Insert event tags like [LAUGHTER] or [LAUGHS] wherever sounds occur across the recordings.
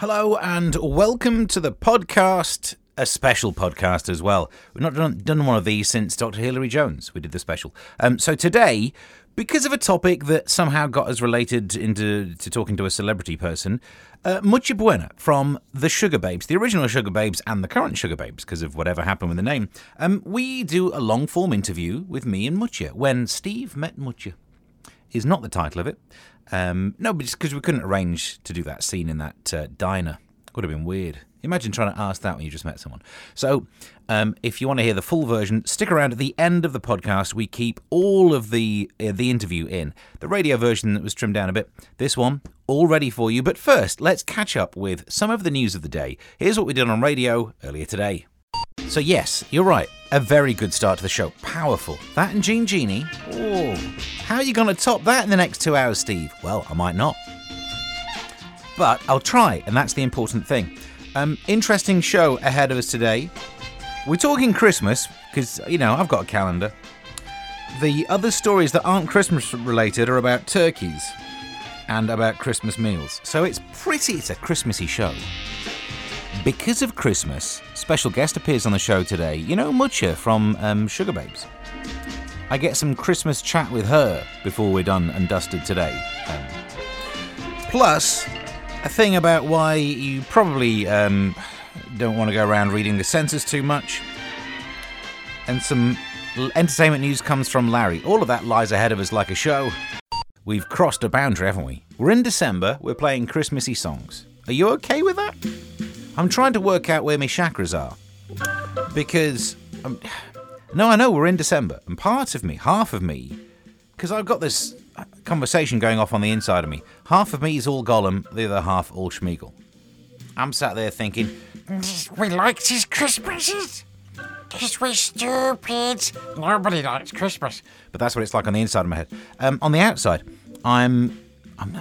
Hello and welcome to the podcast, a special podcast as well. We've not done, done one of these since Dr. Hilary Jones. We did the special. Um, so today, because of a topic that somehow got us related into to talking to a celebrity person, uh, Mutya Buena from the Sugababes, the original Sugababes and the current Sugababes, because of whatever happened with the name, um, we do a long form interview with me and Mutya when Steve met Mutya is not the title of it. Um, no, but just because we couldn't arrange to do that scene in that uh, diner. Would have been weird. Imagine trying to ask that when you just met someone. So, um, if you want to hear the full version, stick around at the end of the podcast. We keep all of the uh, the interview in the radio version that was trimmed down a bit. This one all ready for you. But first, let's catch up with some of the news of the day. Here's what we did on radio earlier today. So yes, you're right. A very good start to the show. Powerful. That and Jean Genie. Oh, how are you going to top that in the next two hours, Steve? Well, I might not. But I'll try, and that's the important thing. Um, interesting show ahead of us today. We're talking Christmas, because, you know, I've got a calendar. The other stories that aren't Christmas related are about turkeys and about Christmas meals. So it's pretty, it's a Christmassy show. Because of Christmas, special guest appears on the show today. You know Mutya from um, Sugababes. I get some Christmas chat with her before we're done and dusted today. Um, plus, a thing about why you probably um, don't want to go around reading the census too much. And some entertainment news comes from Larry. All of that lies ahead of us like a show. We've crossed a boundary, haven't we? We're in December, we're playing Christmassy songs. Are you okay with that? I'm trying to work out where my chakras are. Because. Um, no, I know we're in December, and part of me, half of me, because I've got this conversation going off on the inside of me, half of me is all Gollum, the other half all Schmeagol. I'm sat there thinking, we like these Christmases. Because we're stupid. Nobody likes Christmas. But that's what it's like on the inside of my head. Um, on the outside, I'm, I'm,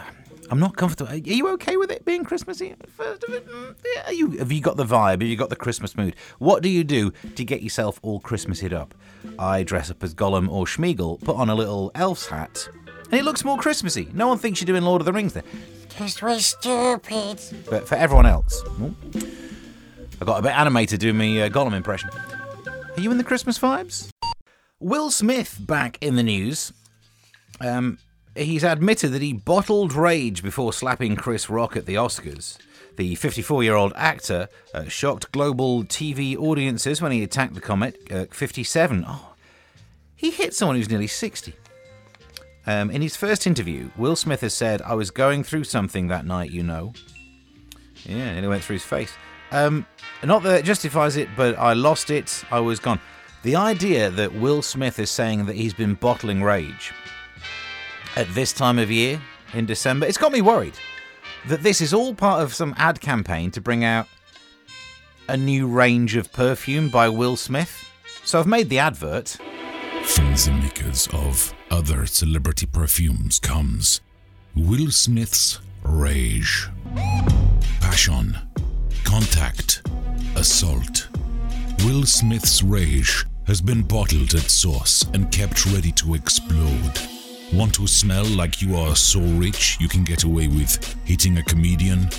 I'm not comfortable. Are you okay with it being Christmassy? First of it, mm, are you? Have you got the vibe? Have you got the Christmas mood? What do you do to get yourself all Christmassed up? I dress up as Gollum or Schmeagol, put on a little elf's hat, and it looks more Christmassy. No one thinks you're doing Lord of the Rings there. Because we're stupid. But for everyone else, I got a bit animated doing my uh, Gollum impression. Are you in the Christmas vibes? Will Smith back in the news. Um, he's admitted that he bottled rage before slapping Chris Rock at the Oscars. The 54 year old actor uh, shocked global TV audiences when he attacked the comic uh, 57. Oh, he hit someone who's nearly 60. Um, in his first interview, Will Smith has said, I was going through something that night, you know. Yeah, and it went through his face. Um, not that it justifies it, but I lost it, I was gone. The idea that Will Smith is saying that he's been bottling rage at this time of year in December, it's got me worried that this is all part of some ad campaign to bring out a new range of perfume by Will Smith. So I've made the advert. From the makers of other celebrity perfumes comes Will Smith's Rage. Passion, contact, assault. Will Smith's Rage has been bottled at source and kept ready to explode. Want to smell like you are so rich you can get away with hitting a comedian?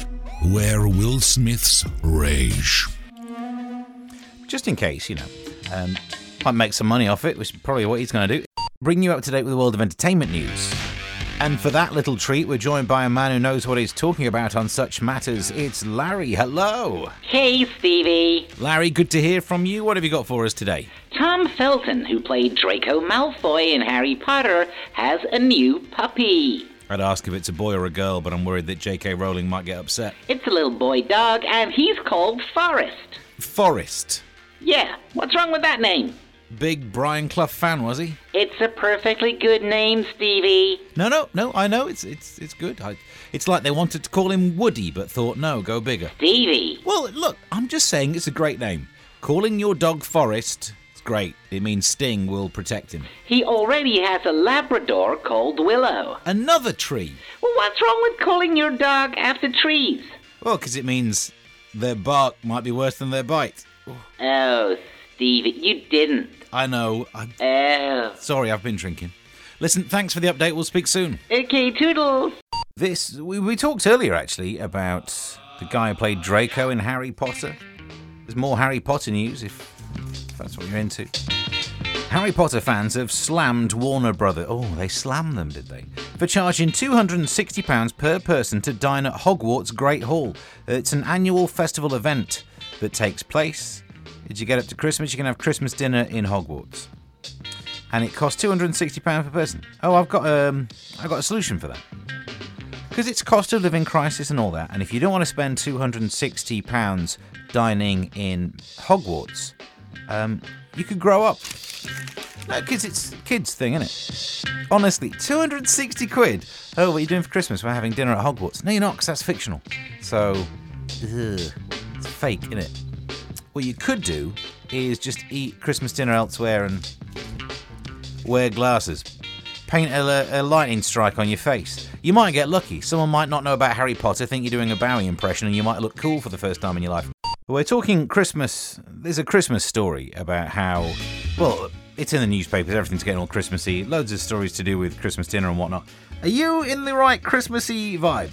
Wear Will Smith's Rage. Just in case, you know, um, might make some money off it, which is probably what he's going to do. Bring you up to date with the world of entertainment news. And for that little treat, we're joined by a man who knows what he's talking about on such matters. It's Larry. Hello. Hey, Stevie. Larry, good to hear from you. What have you got for us today? Tom Felton, who played Draco Malfoy in Harry Potter, has a new puppy. I'd ask if it's a boy or a girl, but I'm worried that J.K. Rowling might get upset. It's a little boy dog, and he's called Forrest. Forrest. Yeah, what's wrong with that name? Big Brian Clough fan, was he? It's a perfectly good name, Stevie. No, no, no. I know it's it's it's good. I, it's like they wanted to call him Woody, but thought no, go bigger. Stevie. Well, look, I'm just saying it's a great name. Calling your dog Forest it's great. It means Sting will protect him. He already has a Labrador called Willow. Another tree. Well, what's wrong with calling your dog after trees? Well, because it means their bark might be worse than their bite. Oh, Stevie, you didn't. I know. I'm Oh. sorry, I've been drinking. Listen, thanks for the update. We'll speak soon. Okay, toodles. This we, we talked earlier actually about the guy who played Draco in Harry Potter. There's more Harry Potter news if, if that's what you're into. Harry Potter fans have slammed Warner Brothers. Oh, they slammed them, did they? For charging £260 per person to dine at Hogwarts Great Hall. It's an annual festival event that takes place. Did you get up to Christmas? You can have Christmas dinner in Hogwarts. And it costs £260 per person. Oh, I've got um I've got a solution for that. Because it's cost of living crisis and all that, and if you don't want to spend £260 dining in Hogwarts, um, you could grow up. No, because it's kids thing, isn't it? Honestly, 260 quid. Oh, what are you doing for Christmas? We're having dinner at Hogwarts. No, you're not, because that's fictional. So, ugh, it's fake, isn't it? What you could do is just eat Christmas dinner elsewhere and wear glasses. Paint a, a lightning strike on your face. You might get lucky. Someone might not know about Harry Potter, think you're doing a Bowie impression, and you might look cool for the first time in your life. We're talking Christmas. There's a Christmas story about how, well, it's in the newspapers, everything's getting all Christmassy, loads of stories to do with Christmas dinner and whatnot. Are you in the right Christmassy vibe?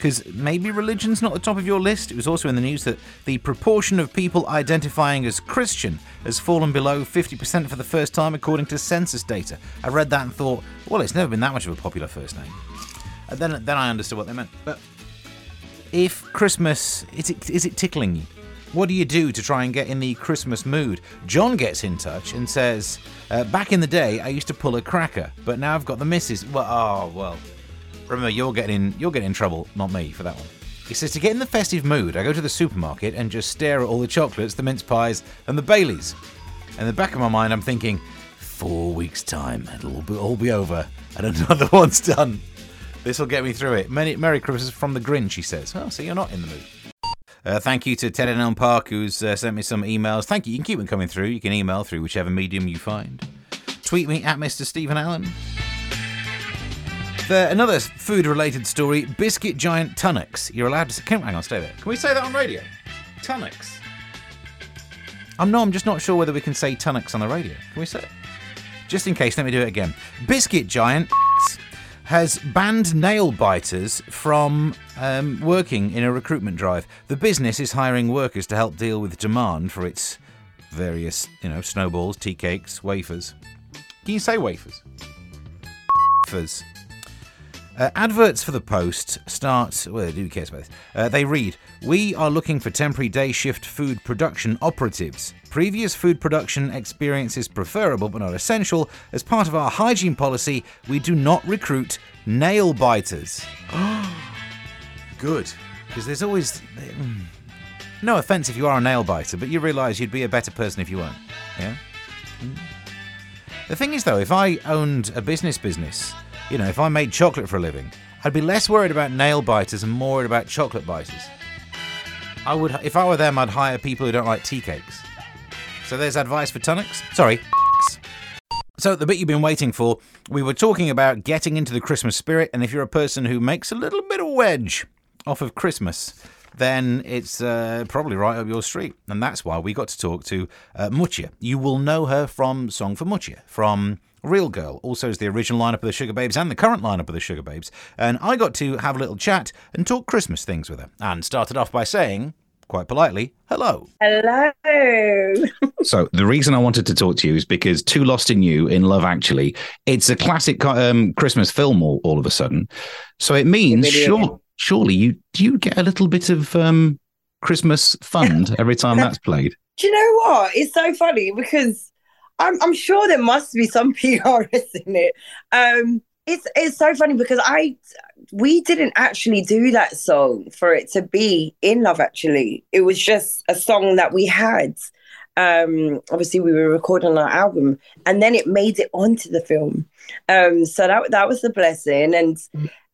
Because maybe religion's not the top of your list. It was also in the news that the proportion of people identifying as Christian has fallen below 50% for the first time, according to census data. I read that and thought, well, it's never been that much of a popular first name. And then, then I understood what they meant. But if Christmas is it, is it tickling you? What do you do to try and get in the Christmas mood? John gets in touch and says, uh, "Back in the day, I used to pull a cracker, but now I've got the missus." Well, oh well. Remember, you're getting in, you're getting in trouble, not me, for that one. He says to get in the festive mood, I go to the supermarket and just stare at all the chocolates, the mince pies, and the Baileys. In the back of my mind, I'm thinking, four weeks' time, it'll all be, all be over, and [LAUGHS] another one's done. This will get me through it. Merry, Merry Christmas from the Grinch, he says. Oh, so you're not in the mood. Uh, thank you to Ted and Elm Park, who's uh, sent me some emails. Thank you. You can keep them coming through. You can email through whichever medium you find. Tweet me at Mr. Stephen Allen. The, another food-related story: biscuit giant Tunnocks. You're allowed to. Say, can, hang on, stay there. Can we say that on radio? Tunnocks. I'm no. I'm just not sure whether we can say Tunnocks on the radio. Can we say it? Just in case, let me do it again. Biscuit giant has banned nail biters from um, working in a recruitment drive. The business is hiring workers to help deal with demand for its various, you know, snowballs, tea cakes, wafers. Can you say wafers? Wafers. Uh, adverts for the Post start. Well, who cares about this? Uh, they read We are looking for temporary day shift food production operatives. Previous food production experience is preferable but not essential. As part of our hygiene policy, we do not recruit nail biters. [GASPS] Good. Because there's always. mm, No offense if you are a nail biter, but you realise you'd be a better person if you weren't. Yeah? Mm. The thing is, though, if I owned a business business, you know, if I made chocolate for a living, I'd be less worried about nail biters and more worried about chocolate biters. I would, if I were them, I'd hire people who don't like tea cakes. So there's advice for Tunnocks. Sorry. So the bit you've been waiting for, we were talking about getting into the Christmas spirit, and if you're a person who makes a little bit of wedge off of Christmas, then it's uh, probably right up your street. And that's why we got to talk to uh, Mutya. You will know her from Song for Mutya, from Real Girl, also is the original lineup of the Sugababes and the current lineup of the Sugababes. And I got to have a little chat and talk Christmas things with her. And started off by saying, quite politely, hello. Hello. [LAUGHS] So the reason I wanted to talk to you is because Too Lost in You in Love Actually, it's a classic um, Christmas film all, all of a sudden. So it means sure, surely you do you get a little bit of um, Christmas fund [LAUGHS] every time that's played. Do you know what? It's so funny because I'm I'm sure there must be some [LAUGHS] PRS in it. Um, it's it's so funny because I we didn't actually do that song for it to be in Love. Actually, it was just a song that we had. Um, obviously, we were recording our album, and then it made it onto the film. Um, so that that was the blessing, and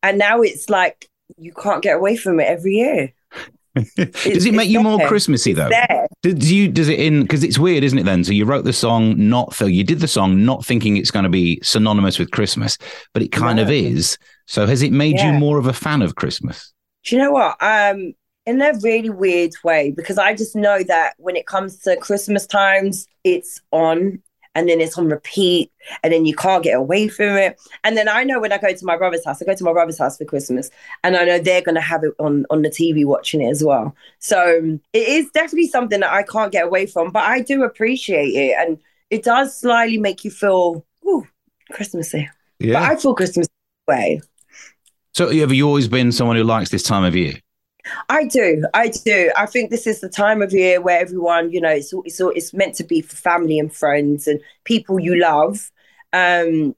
and now it's like you can't get away from it every year. Does it make you more. Christmassy though? There. Does you does it in because it's weird, isn't it? Then so you wrote the song not so you did the song not thinking it's going to be synonymous with Christmas, but it kind of is. So has it made you more of a fan of Christmas? Do you know what? Um, in a really weird way, because I just know that when it comes to Christmas times, it's on. And then it's on repeat and then you can't get away from it. And then I know when I go to my brother's house, I go to my brother's house for Christmas and I know they're going to have it on, on the TV watching it as well. So um, it is definitely something that I can't get away from, but I do appreciate it. And it does slightly make you feel, ooh, Christmassy. But Yeah. I feel Christmas way. So have you always been someone who likes this time of year? I do, I do. I think this is the time of year where everyone, you know, it's it's it's meant to be for family and friends and people you love. Um,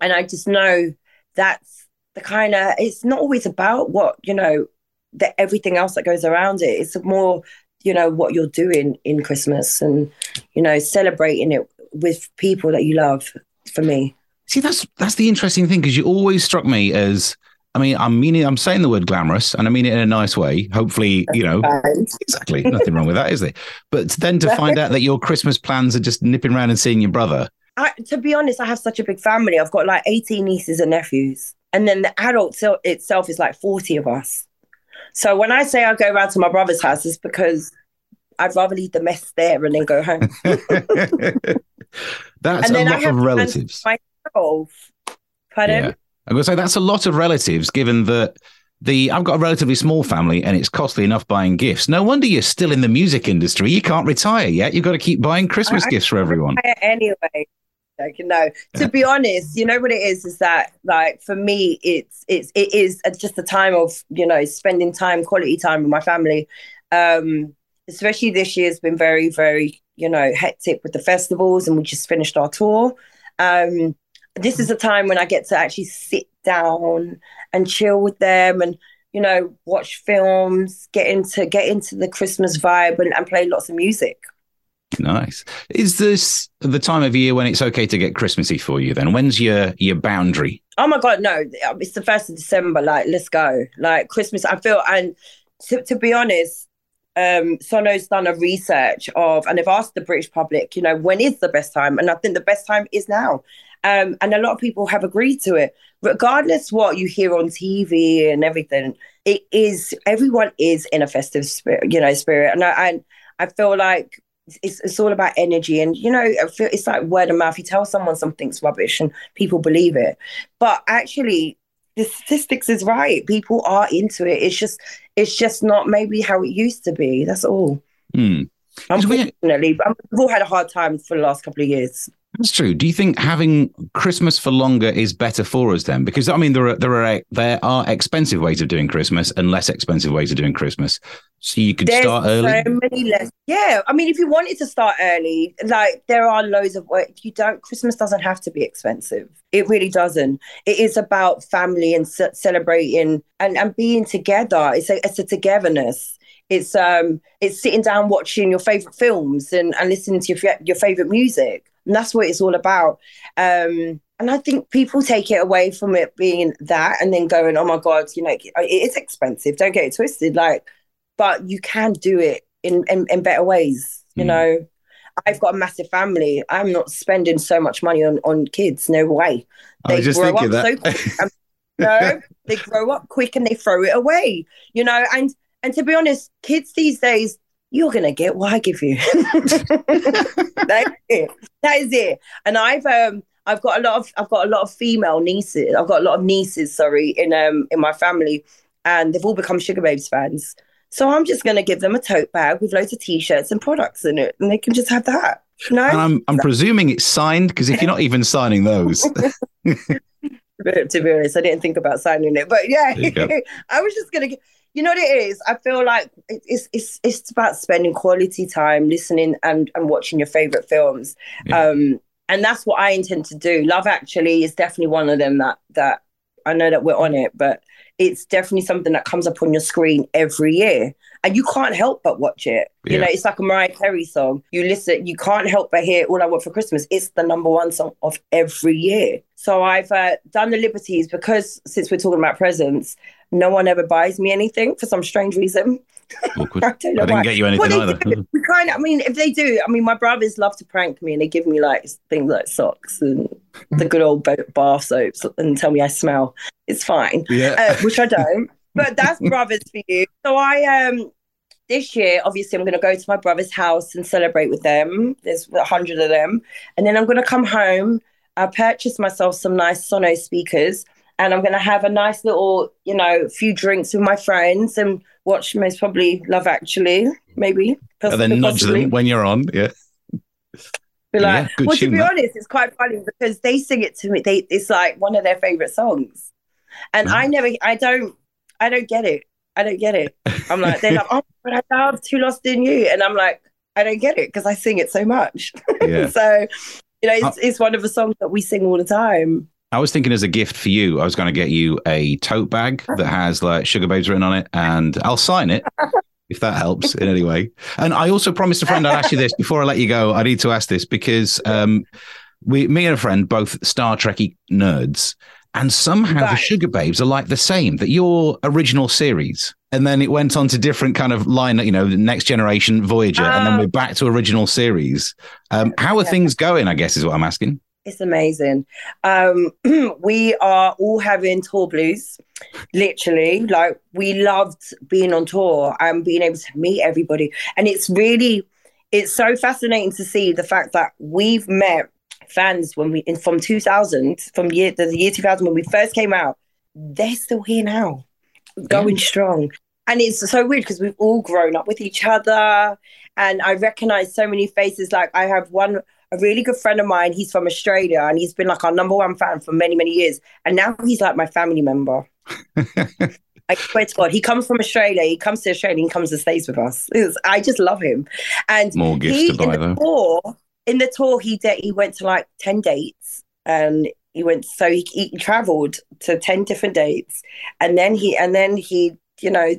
and I just know that's the kind of. It's not always about what you know, the everything else that goes around it. It's more, you know, what you're doing in Christmas and you know, celebrating it with people that you love. For me, See, that's that's the interesting thing because you always struck me as. I mean, I'm meaning I'm saying the word glamorous, and I mean it in a nice way. Hopefully, you know, exactly nothing wrong with that, is there? But then to find out that your Christmas plans are just nipping around and seeing your brother. I, to be honest, I have such a big family. I've got like 18 nieces and nephews. And then the adult se- itself is like 40 of us. So when I say I go around to my brother's house, it's because I'd rather leave the mess there and then go home. [LAUGHS] [LAUGHS] that's and a lot of relatives. myself. Pardon? Yeah. I'm going to say that's a lot of relatives, given that the I've got a relatively small family and it's costly enough buying gifts. No wonder you're still in the music industry. You can't retire yet. You've got to keep buying Christmas I- gifts for everyone. Anyway, like, no. To be honest, you know what it is is that like for me, it's it's it is just a time of you know spending time, quality time with my family. Um, especially this year has been very very you know hectic with the festivals, and we just finished our tour. Um, this is a time when I get to actually sit down and chill with them and you know watch films, get into get into the Christmas vibe and, and play lots of music. Nice. Is this the time of year when it's okay to get Christmassy for you? Then when's your your boundary? Oh my god, no! It's the first of December. Like, let's go. Like Christmas. I feel, and to, to be honest, um, Sonos done a research of, and they've asked the British public, you know, when is the best time? And I think the best time is now. Um, and a lot of people have agreed to it, regardless what you hear on TV and everything. It is everyone is in a festive spirit, you know, spirit, and I and I feel like it's, it's all about energy. And you know I feel it's like word of mouth. You tell someone something's rubbish and people believe it. But actually the statistics is right. People are into it. It's just it's just not maybe how it used to be. That's all. Hmm. 'Cause we- unfortunately but we've all had a hard time for the last couple of years That's true. Do you think having Christmas for longer is better for us then? Because I mean, there are there are there are expensive ways of doing Christmas and less expensive ways of doing Christmas. So you could There's start early. so many less. Yeah, I mean, if you wanted to start early, like there are loads of work. You don't. Christmas doesn't have to be expensive. It really doesn't. It is about family and ce- celebrating and and being together. It's a it's a togetherness. It's um it's sitting down watching your favorite films and and listening to your your favorite music. And that's what it's all about. Um, and I think people take it away from it being that and then going, oh my God, you know, it is expensive. Don't get it twisted. Like, but you can do it in, in, in better ways. You Mm. know, I've got a massive family. I'm not spending so much money on, on kids. No way. I was just grow thinking up that. so quick. and- no, [LAUGHS] they grow up quick and they throw it away. You know, and and to be honest, kids these days, you're gonna get what I give you. [LAUGHS] That's it. That is it. And I've um I've got a lot of I've got a lot of female nieces. I've got a lot of nieces, sorry, in um in my family, and they've all become Sugababes fans. So I'm just gonna give them a tote bag with loads of t-shirts and products in it, and they can just have that. Know? And I'm I'm presuming it's signed because if you're not even signing those, [LAUGHS] to be honest, I didn't think about signing it, but yeah, There you go. [LAUGHS] I was just gonna. Get, you know what it is? I feel like it's it's it's about spending quality time listening and and watching your favorite films, Yeah. um, and that's what I intend to do. Love Actually is definitely one of them that that I know that we're on it, but it's definitely something that comes up on your screen every year, and you can't help but watch it. You know, it's like a Mariah Carey song. You listen, you can't help but hear "All I Want for Christmas." It's the number one song of every year. So I've uh, done the liberties because since we're talking about presents, no one ever buys me anything for some strange reason. awkward. [LAUGHS] I don't know I didn't why. get you anything Well, either. do. We kind of, I mean, if they do, I mean, my brothers love to prank me and they give me like things like socks and the good old ba- bar soaps and tell me I smell. It's fine yeah. uh, which I don't. But that's brothers for you. So I um this year, obviously, I'm going to go to my brother's house and celebrate with them. There's a hundred of them, and then I'm going to come home. I purchased myself some nice Sonos speakers, and I'm going to have a nice little, you know, few drinks with my friends and watch most probably Love Actually, maybe. And then nudge possibly. them when you're on. Yeah. Be like, Yeah, well, to be that. honest, it's quite funny because they sing it to me. They, it's like one of their favorite songs, and I mm. never, I don't, I don't get it. I don't get it. I'm like, they're like, [LAUGHS] oh, but I love Too Lost in You, and I'm like, I don't get it because I sing it so much. [LAUGHS] Yeah. so, you know, it's, uh it's one of the songs that we sing all the time. I was thinking as a gift for you, I was going to get you a tote bag [LAUGHS] that has like Sugababes written on it, and I'll sign it [LAUGHS] if that helps in any way. And I also promised a friend I'd ask you this before I let you go. I need to ask this because um, we, me and a friend, both Star Trekky nerds, and somehow the Right. Sugababes are like the same. That your original series, and then it went on to different kind of line, you know, the Next Generation, Voyager, and then Ah. we're back to original series. Um, how are Yeah. things going? I guess is what I'm asking. It's amazing. Um, [CLEARS THROAT] we are all having tour blues, literally. Like we loved being on tour and being able to meet everybody. And it's really, it's so fascinating to see the fact that we've met fans when we in from 2000, from year the year 2000 when we first came out. They're still here now, going strong. And it's so weird because we've all grown up with each other. And I recognize so many faces. Like I have one a really good friend of mine. He's from Australia and he's been like our number one fan for many, many years. And now he's like my family member. [LAUGHS] I swear to God, he comes from Australia. He comes to Australia. and He comes and stays with us. I just love him. And More gifts he to buy in the though. tour, in the tour, he did. He went to like ten dates, and he went. So he, he traveled to ten different dates, and then he and then he, you know,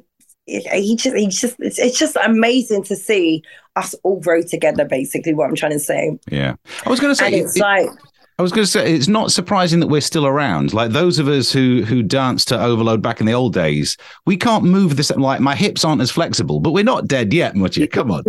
he he just he just it's, it's just amazing to see us all grow together. Basically, what I'm trying to say, Yeah, I was going to say. and it's it- like. I was going to say it's not surprising that we're still around. Like those of us who who danced to Overload back in the old days, we can't move this. Like my hips aren't as flexible, but we're not dead yet, Mutya. [LAUGHS] Come on.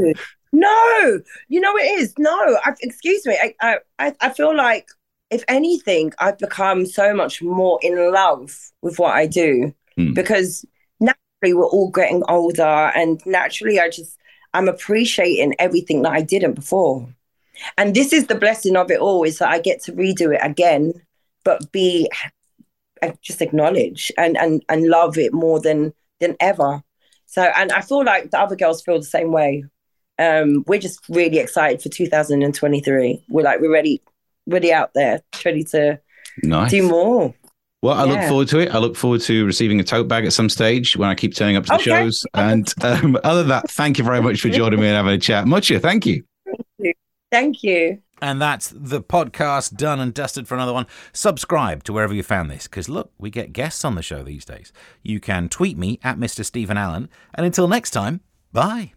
No, you know it is. No, I, excuse me. I, I, I feel like if anything, I've become so much more in love with what I do Hmm. because naturally we're all getting older, and naturally I just I'm appreciating everything that I didn't before. And this is the blessing of it all is that I get to redo it again, but be just acknowledge and and and love it more than than ever. So, and I feel like the other girls feel the same way um, we're just really excited for 2023. We're like we're ready, ready out there, ready to Nice. do more. Well, I look forward to it. I look forward to receiving a tote bag at some stage when I keep turning up to the Okay. shows. And um, [LAUGHS] other than that, thank you very much for joining me and having a chat. Mutya, thank you. Thank you. And that's the podcast done and dusted for another one. Subscribe to wherever you found this, because look, we get guests on the show these days. You can tweet me at Mr. Stephen Allen. And until next time, bye.